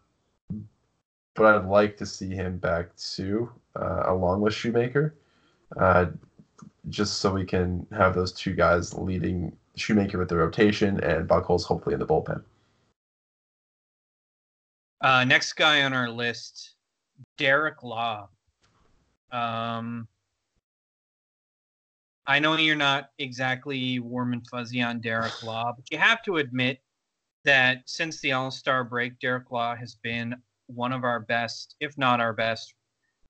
but I'd like to see him back too, uh, along with Shoemaker, uh, just so we can have those two guys leading Shoemaker with the rotation and Buchholz hopefully in the bullpen. Uh, next guy on our list Derek Law. Um, I know you're not exactly warm and fuzzy on Derek Law, but you have to admit that since the All Star break, Derek Law has been one of our best, if not our best,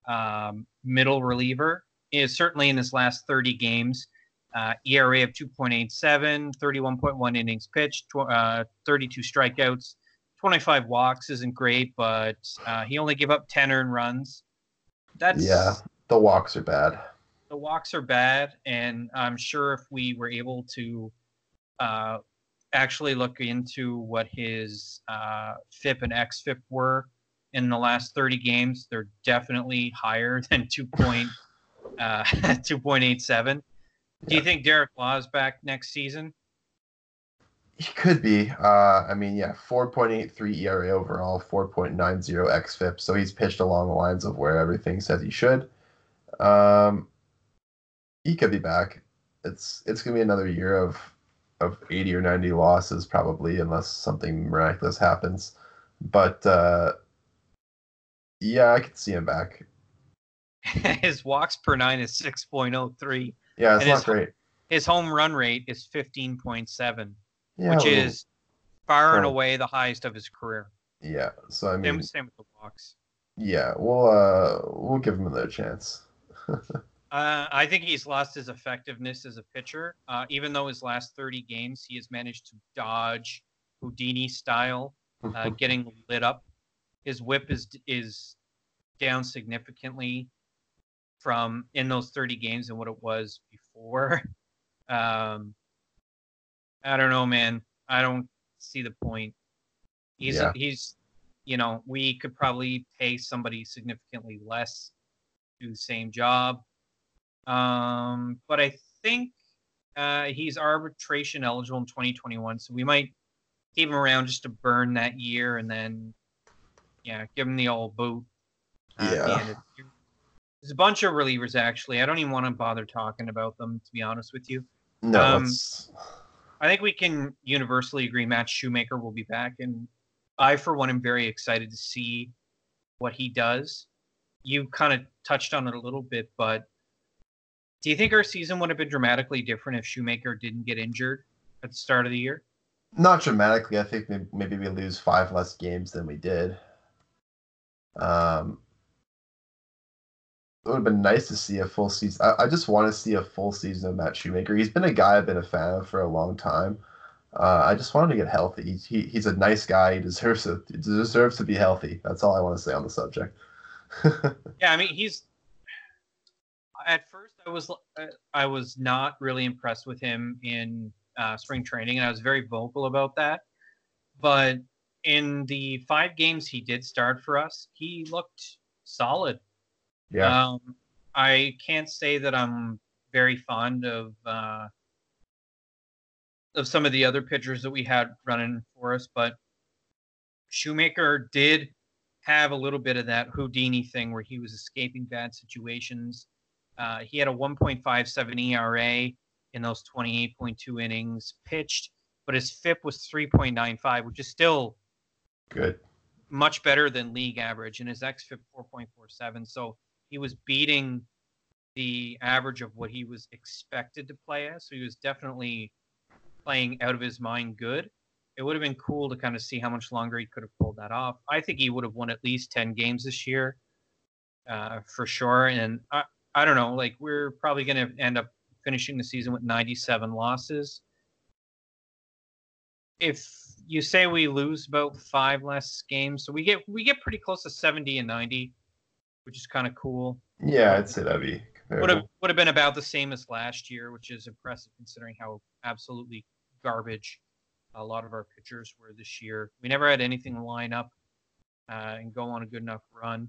um, middle reliever. Is certainly in his last 30 games, uh, ERA of 2.87, 31.1 innings pitched, tw- uh, 32 strikeouts, 25 walks isn't great, but uh, he only gave up 10 earned runs. That's Yeah, the walks are bad. the walks are bad, and I'm sure if we were able to uh, actually look into what his uh, FIP and XFIP were in the last 30 games, they're definitely higher than 2. Point, uh, 2.87. Do you Yeah. think Derek Law is back next season? He could be. Uh, I mean, yeah, 4.83 ERA overall, 4.90 xFIP. So he's pitched along the lines of where everything says he should. Um, he could be back. It's it's gonna be another year of of 80 or 90 losses probably, unless something miraculous happens. But uh, yeah, I could see him back. his walks per nine is 6.03. Yeah, it's not his- great. His home run rate is 15.7, Yeah, which is far and away the highest of his career. yeah. So I Same, mean, same with the walks. yeah, we'll uh we'll give him another chance. Uh, I think he's lost his effectiveness as a pitcher. Uh, even though his last 30 games, he has managed to dodge Houdini style, uh, getting lit up. His whip is is down significantly from in those 30 games than what it was before. Um, I don't know, man. I don't see the point. He's Yeah. he's you know we could probably pay somebody significantly less to do the same job. Um, but I think uh, he's arbitration eligible in 2021, so we might keep him around just to burn that year and then yeah, give him the old boot. uh, Yeah. end of the year. There's a bunch of relievers actually. I don't even want to bother talking about them to be honest with you. No, Um, I think we can universally agree Matt Shoemaker will be back, and I, for one, am very excited to see what he does. You kind of touched on it a little bit, but do you think our season would have been dramatically different if Shoemaker didn't get injured at the start of the year? not dramatically. I think maybe, maybe we lose five less games than we did. Um, it would have been nice to see a full season. I, I just want to see a full season of Matt Shoemaker. He's been a guy I've been a fan of for a long time. Uh, I just want him to get healthy. He's, he, he's a nice guy. He deserves to he deserves to be healthy. That's all I want to say on the subject. Yeah, I mean he's. At first, I was I was not really impressed with him in uh, spring training, and I was very vocal about that. But in the five games he did start for us, he looked solid. Yeah, Um, I can't say that I'm very fond of uh, of some of the other pitchers that we had running for us, but Shoemaker did have a little bit of that Houdini thing where he was escaping bad situations. Uh, he had a 1.57 ERA in those 28.2 innings pitched, but his FIP was 3.95, which is still good. much better than league average, and his xFIP 4.47. So he was beating the average of what he was expected to play as. So he was definitely playing out of his mind good. It would have been cool to kind of see how much longer he could have pulled that off. I think he would have won at least 10 games this year uh, for sure. And I, I don't know, like we're probably going to end up finishing the season with 97 losses. If you say we lose about five less games, so we get we get pretty close to 70 and 90, which is kind of cool. Yeah, I'd say that'd be Would have would have been about the same as last year, which is impressive considering how absolutely garbage a lot of our pitchers were this year. We never had anything line up uh, and go on a good enough run.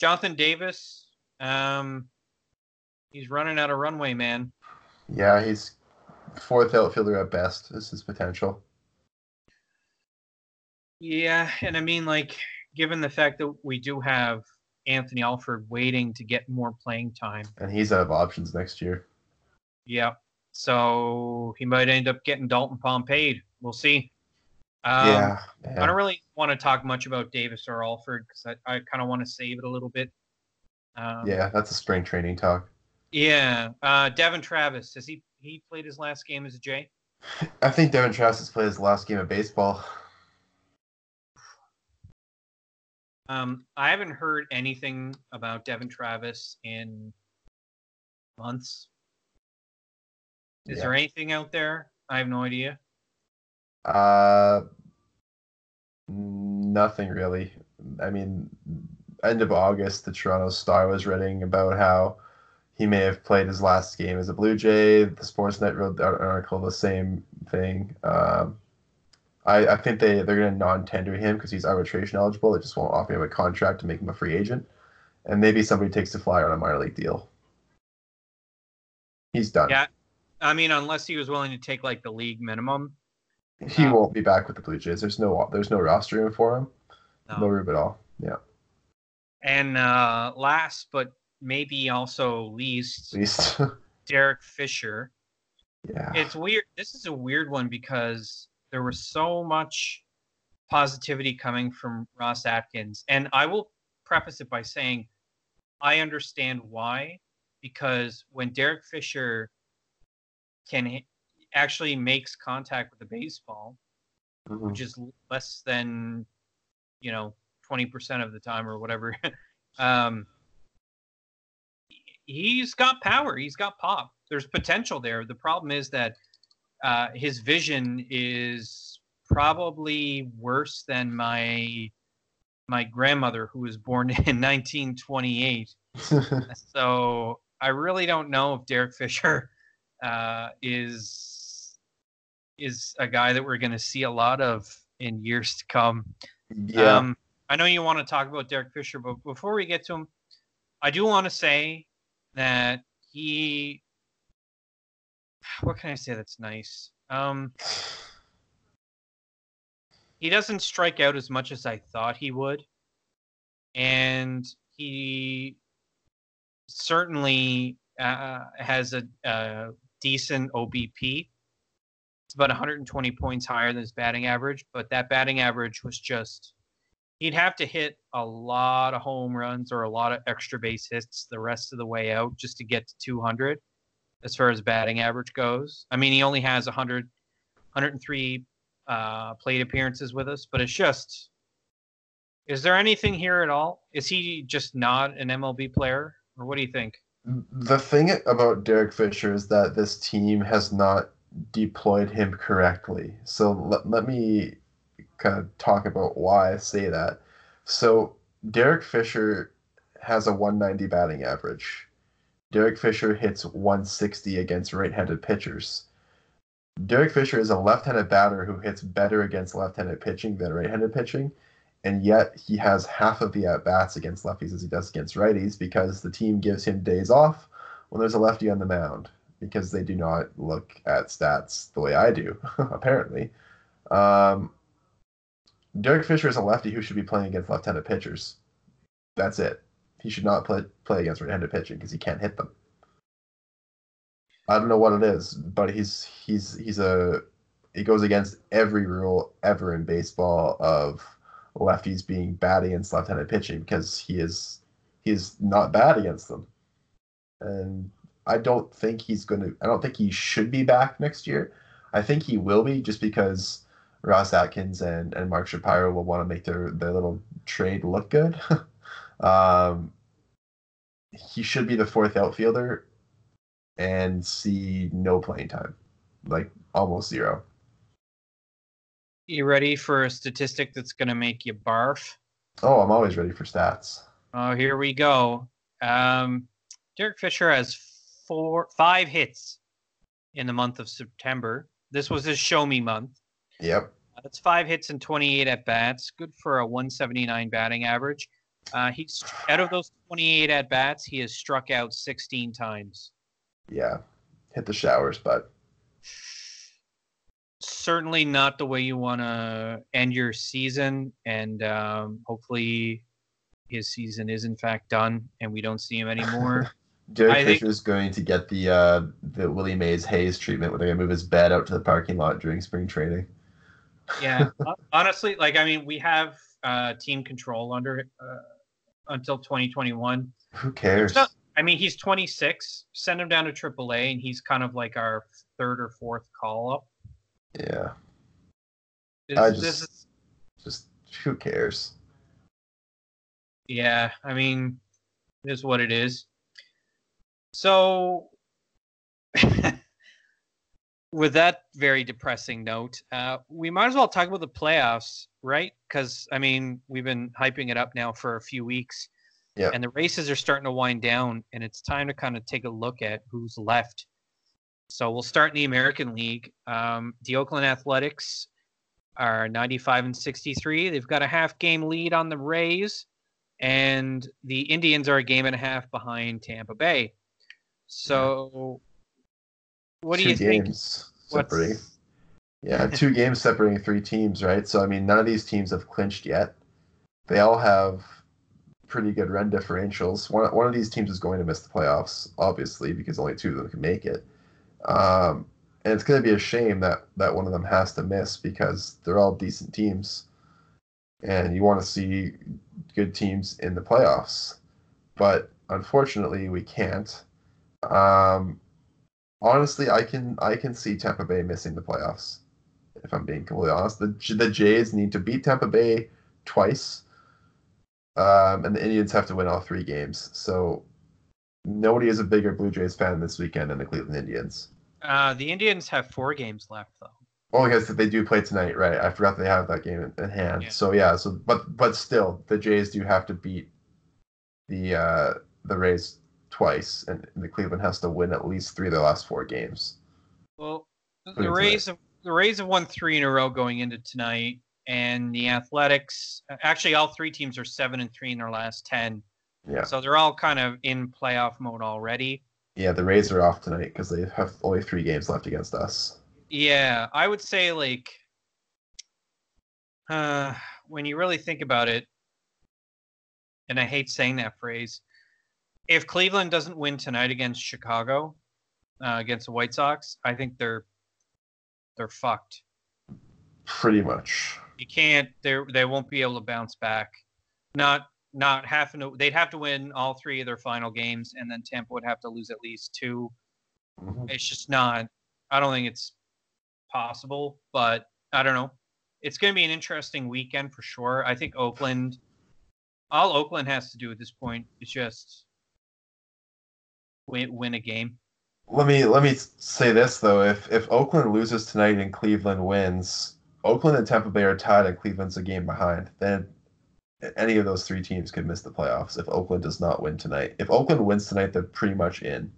Jonathan Davis, um, he's running out of runway, man. Yeah, he's fourth outfielder at best. Is his potential. Yeah, and I mean, like, given the fact that we do have Anthony Alford waiting to get more playing time, and he's out of options next year. yeah, so he might end up getting Dalton paid. We'll see. Um, yeah, I don't really want to talk much about Davis or Alford because I, I kind of want to save it a little bit. Um, yeah, that's a spring training talk. Yeah. Uh, Devon Travis has he he played his last game as a Jay? I think Devon Travis has played his last game of baseball. Um, I haven't heard anything about Devon Travis in months. Is Yeah. there anything out there? I have no idea. Uh, nothing really. I mean, end of August, the Toronto Star was writing about how he may have played his last game as a Blue Jay. The Sportsnet wrote an article the same thing. Um, I, I think they they're going to non-tender him because he's arbitration eligible. They just won't offer him a contract to make him a free agent, and maybe somebody takes the flyer on a minor league deal. He's done. Yeah. I mean, unless he was willing to take like the league minimum. He Um, won't be back with the Blue Jays. There's no there's no roster room for him. No. No room at all. Yeah, And uh, last but maybe also least, least. Derek Fisher. yeah. It's weird. This is a weird one because there was so much positivity coming from Ross Atkins. And I will preface it by saying I understand why. Because when Derek Fisher can actually makes contact with the baseball, Mhm. which is less than you know 20% of the time or whatever um he's got power he's got pop there's potential there the problem is that uh his vision is probably worse than my my grandmother who was born in 1928 so i really don't know if derek fisher uh is is a guy that we're going to see a lot of in years to come yeah. um, I know you want to talk about Derek Fisher, but before we get to him, I do want to say that he. What can I say that's nice? Um, he doesn't strike out as much as I thought he would, and he certainly uh, has a, a decent OBP. It's about 120 points higher than his batting average, but that batting average was just he'd have to hit a lot of home runs or a lot of extra base hits the rest of the way out just to get to 200 as far as batting average goes. I mean, he only has 100 103 uh, plate appearances with us, but it's just is there anything here at all? Is he just not an MLB player or what do you think? The thing about Derek Fisher is that this team has not deployed him correctly. So let, let me kind of talk about why I say that. So Derek Fisher has a 190 batting average. Derek Fisher hits 160 against right-handed pitchers. Derek Fisher is a left-handed batter who hits better against left-handed pitching than right-handed pitching, and yet he has half of the at-bats against lefties as he does against righties because the team gives him days off when there's a lefty on the mound because they do not look at stats the way I do, apparently. Um, Derek Fisher is a lefty who should be playing against left-handed pitchers. That's it. He should not play play against right-handed pitching because he can't hit them. I don't know what it is, but he's he's he's a he goes against every rule ever in baseball of lefties being bad against left-handed pitching because he is he is not bad against them. And I don't think he's going to I don't think he should be back next year. I think he will be just because Ross Atkins and, and Mark Shapiro will want to make their, their little trade look good. um, he should be the fourth outfielder and see no playing time, like almost zero. You ready for a statistic that's going to make you barf? Oh, I'm always ready for stats. Oh, here we go. Um, Derek Fisher has four, five hits in the month of September. This was his show me month. Yep. That's five hits and 28 at bats. Good for a 179 batting average. Uh, he's out of those 28 at bats, he has struck out 16 times. Yeah. Hit the showers, but Certainly not the way you want to end your season, and um, hopefully his season is in fact done, and we don't see him anymore. Derek I think- Fisher is going to get the uh, the Willie Mays Hayes treatment where they're going to move his bed out to the parking lot during spring training. yeah, honestly, like I mean, we have uh, team control under uh, until 2021. Who cares? Not, I mean, he's 26. Send him down to AAA, and he's kind of like our third or fourth call up. Yeah. This, I just, is, just who cares? yeah, I mean, it is what it is. So, with that very depressing note, uh, we might as well talk about the playoffs, right? Because I mean, we've been hyping it up now for a few weeks, Yeah. and the races are starting to wind down, and it's time to kind of take a look at who's left. So we'll start in the American League. Um, the Oakland Athletics are 95 and 63. They've got a half game lead on the Rays, and the Indians are a game and a half behind Tampa Bay. So, what do two you think? games What's- separating. Yeah, two games separating three teams, right? So I mean, none of these teams have clinched yet. They all have pretty good run differentials. One one of these teams is going to miss the playoffs, obviously, because only two of them can make it. Um, and it's going to be a shame that that one of them has to miss because they're all decent teams, and you want to see good teams in the playoffs. But unfortunately, we can't. Um, honestly, I can I can see Tampa Bay missing the playoffs. If I'm being completely honest, the the Jays need to beat Tampa Bay twice, um, and the Indians have to win all three games. So nobody is a bigger Blue Jays fan this weekend than the Cleveland Indians. Uh, the Indians have four games left, though. Well, I guess that they do play tonight, right? I forgot they have that game in, in hand. Yeah. So yeah, so but but still, the Jays do have to beat the uh, the Rays twice, and the Cleveland has to win at least three of their last four games. Well, the Rays have the Rays have won three in a row going into tonight, and the Athletics actually all three teams are seven and three in their last ten. Yeah. So they're all kind of in playoff mode already. Yeah, the Rays are off tonight because they have only three games left against us. Yeah, I would say like uh when you really think about it, and I hate saying that phrase, if Cleveland doesn't win tonight against Chicago, uh, against the White Sox, I think they're they're fucked. Pretty much. You can't they they won't be able to bounce back. Not not having to they'd have to win all three of their final games and then Tampa would have to lose at least two Mhm. it's just not i don't think it's possible but i don't know it's going to be an interesting weekend for sure i think oakland all oakland has to do at this point is just win win a game Let me let me say this though: if if Oakland loses tonight and Cleveland wins, Oakland and Tampa Bay are tied, and Cleveland's a game behind. Then any of those three teams could miss the playoffs if Oakland does not win tonight. If Oakland wins tonight, they're pretty much in.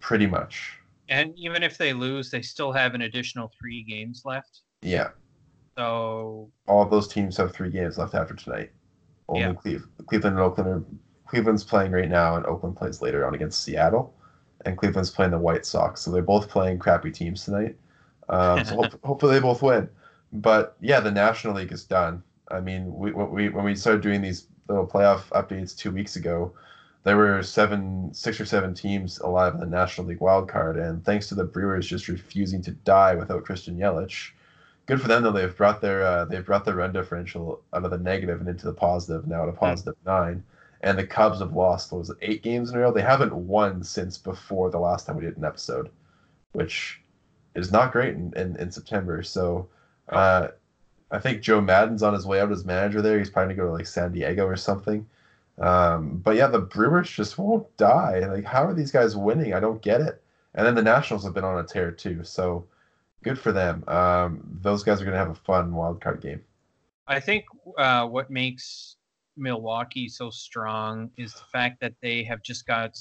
Pretty much. and even if they lose they still have an additional three games left Yeah. so All those teams have three games left after tonight. Only Yeah. Cleveland and Oakland are Cleveland's playing right now, and Oakland plays later on against Seattle, and Cleveland's playing the White Sox. So they're both playing crappy teams tonight. Um, so hope, hopefully they both win. But yeah, the National League is done. I mean, we, when we when we started doing these little playoff updates two weeks ago, there were seven, six or seven teams alive in the National League wild card, and thanks to the Brewers just refusing to die without Christian Yelich, good for them though. They've brought their uh, they've brought their run differential out of the negative and into the positive now at a positive nine. And the Cubs have lost was it, eight games in a row. They haven't won since before the last time we did an episode, which is not great in, in, in September. So uh, I think Joe Maddon's on his way out as manager there. He's probably gonna go to like San Diego or something. Um, but yeah, the Brewers just won't die. Like, how are these guys winning? I don't get it. And then the Nationals have been on a tear too. So good for them. Um, those guys are going to have a fun wild card game. I think uh, what makes Milwaukee so strong is the fact that they have just got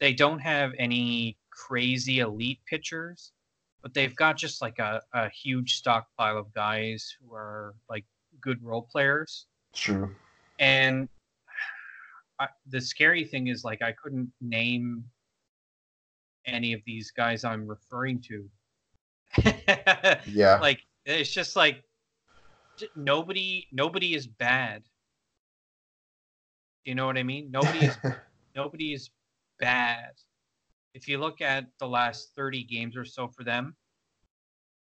they don't have any crazy elite pitchers, but they've got just like a, a huge stockpile of guys who are like good role players. True. And I, the scary thing is like I couldn't name any of these guys I'm referring to. Yeah. like it's just like nobody nobody is bad you know what i mean nobody is nobody is bad if you look at the last 30 games or so for them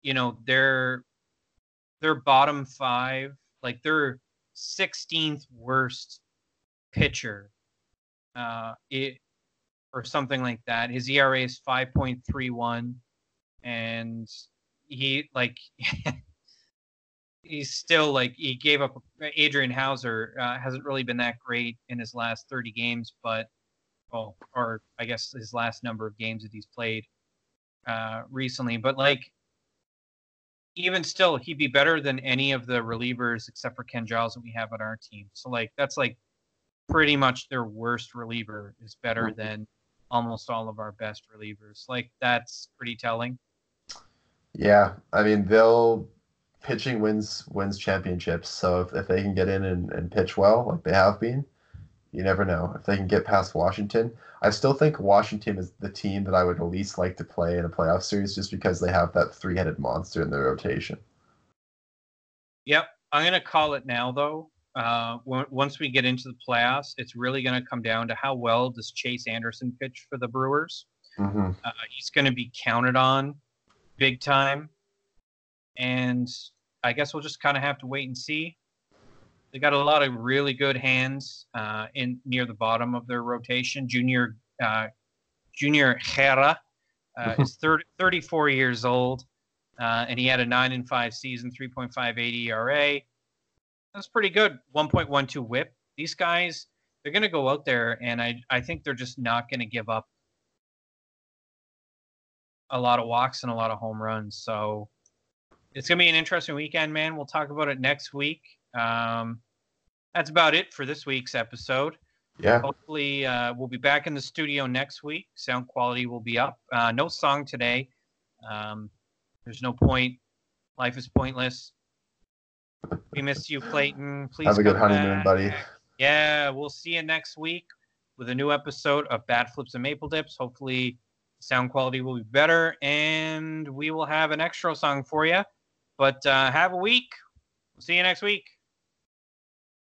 you know they're they're bottom five, like their 16th worst pitcher, uh, it or something like that. His ERA is 5.31, and he like he's still like he gave up. Adrian Houser uh, hasn't really been that great in his last 30 games, but well, or I guess his last number of games that he's played uh, recently. But like even still, he'd be better than any of the relievers except for Ken Giles that we have on our team. So like that's like pretty much their worst reliever is better mm-hmm. than almost all of our best relievers. Like that's pretty telling. Yeah, I mean they'll pitching wins wins championships. So if, if they can get in and, and pitch well like they have been, you never know if they can get past Washington. I still think Washington is the team that I would least like to play in a playoff series just because they have that three headed monster in their rotation. Yep. I'm going to call it now, though. Uh, once we get into the playoffs, it's really going to come down to how well does Chase Anderson pitch for the Brewers. Mm-hmm. Uh, he's going to be counted on big time. And I guess we'll just kind of have to wait and see. They got a lot of really good hands uh, in near the bottom of their rotation. Junior uh, Junior Guerra uh, is 30, 34 years old, uh, and he had a nine and five season, 3.58 ERA. That's pretty good. 1.12 WHIP. These guys, they're going to go out there, and I I think they're just not going to give up a lot of walks and a lot of home runs. So it's going to be an interesting weekend, man. We'll talk about it next week. Um, that's about it for this week's episode. Yeah. Hopefully, uh, we'll be back in the studio next week. Sound quality will be up. Uh, no song today. Um, there's no point. Life is pointless. We miss you, Clayton. Please have a good honeymoon, back. buddy. Yeah, we'll see you next week with a new episode of Bad Flips and Maple Dips. Hopefully, sound quality will be better, and we will have an extra song for you. But uh, have a week. We'll see you next week.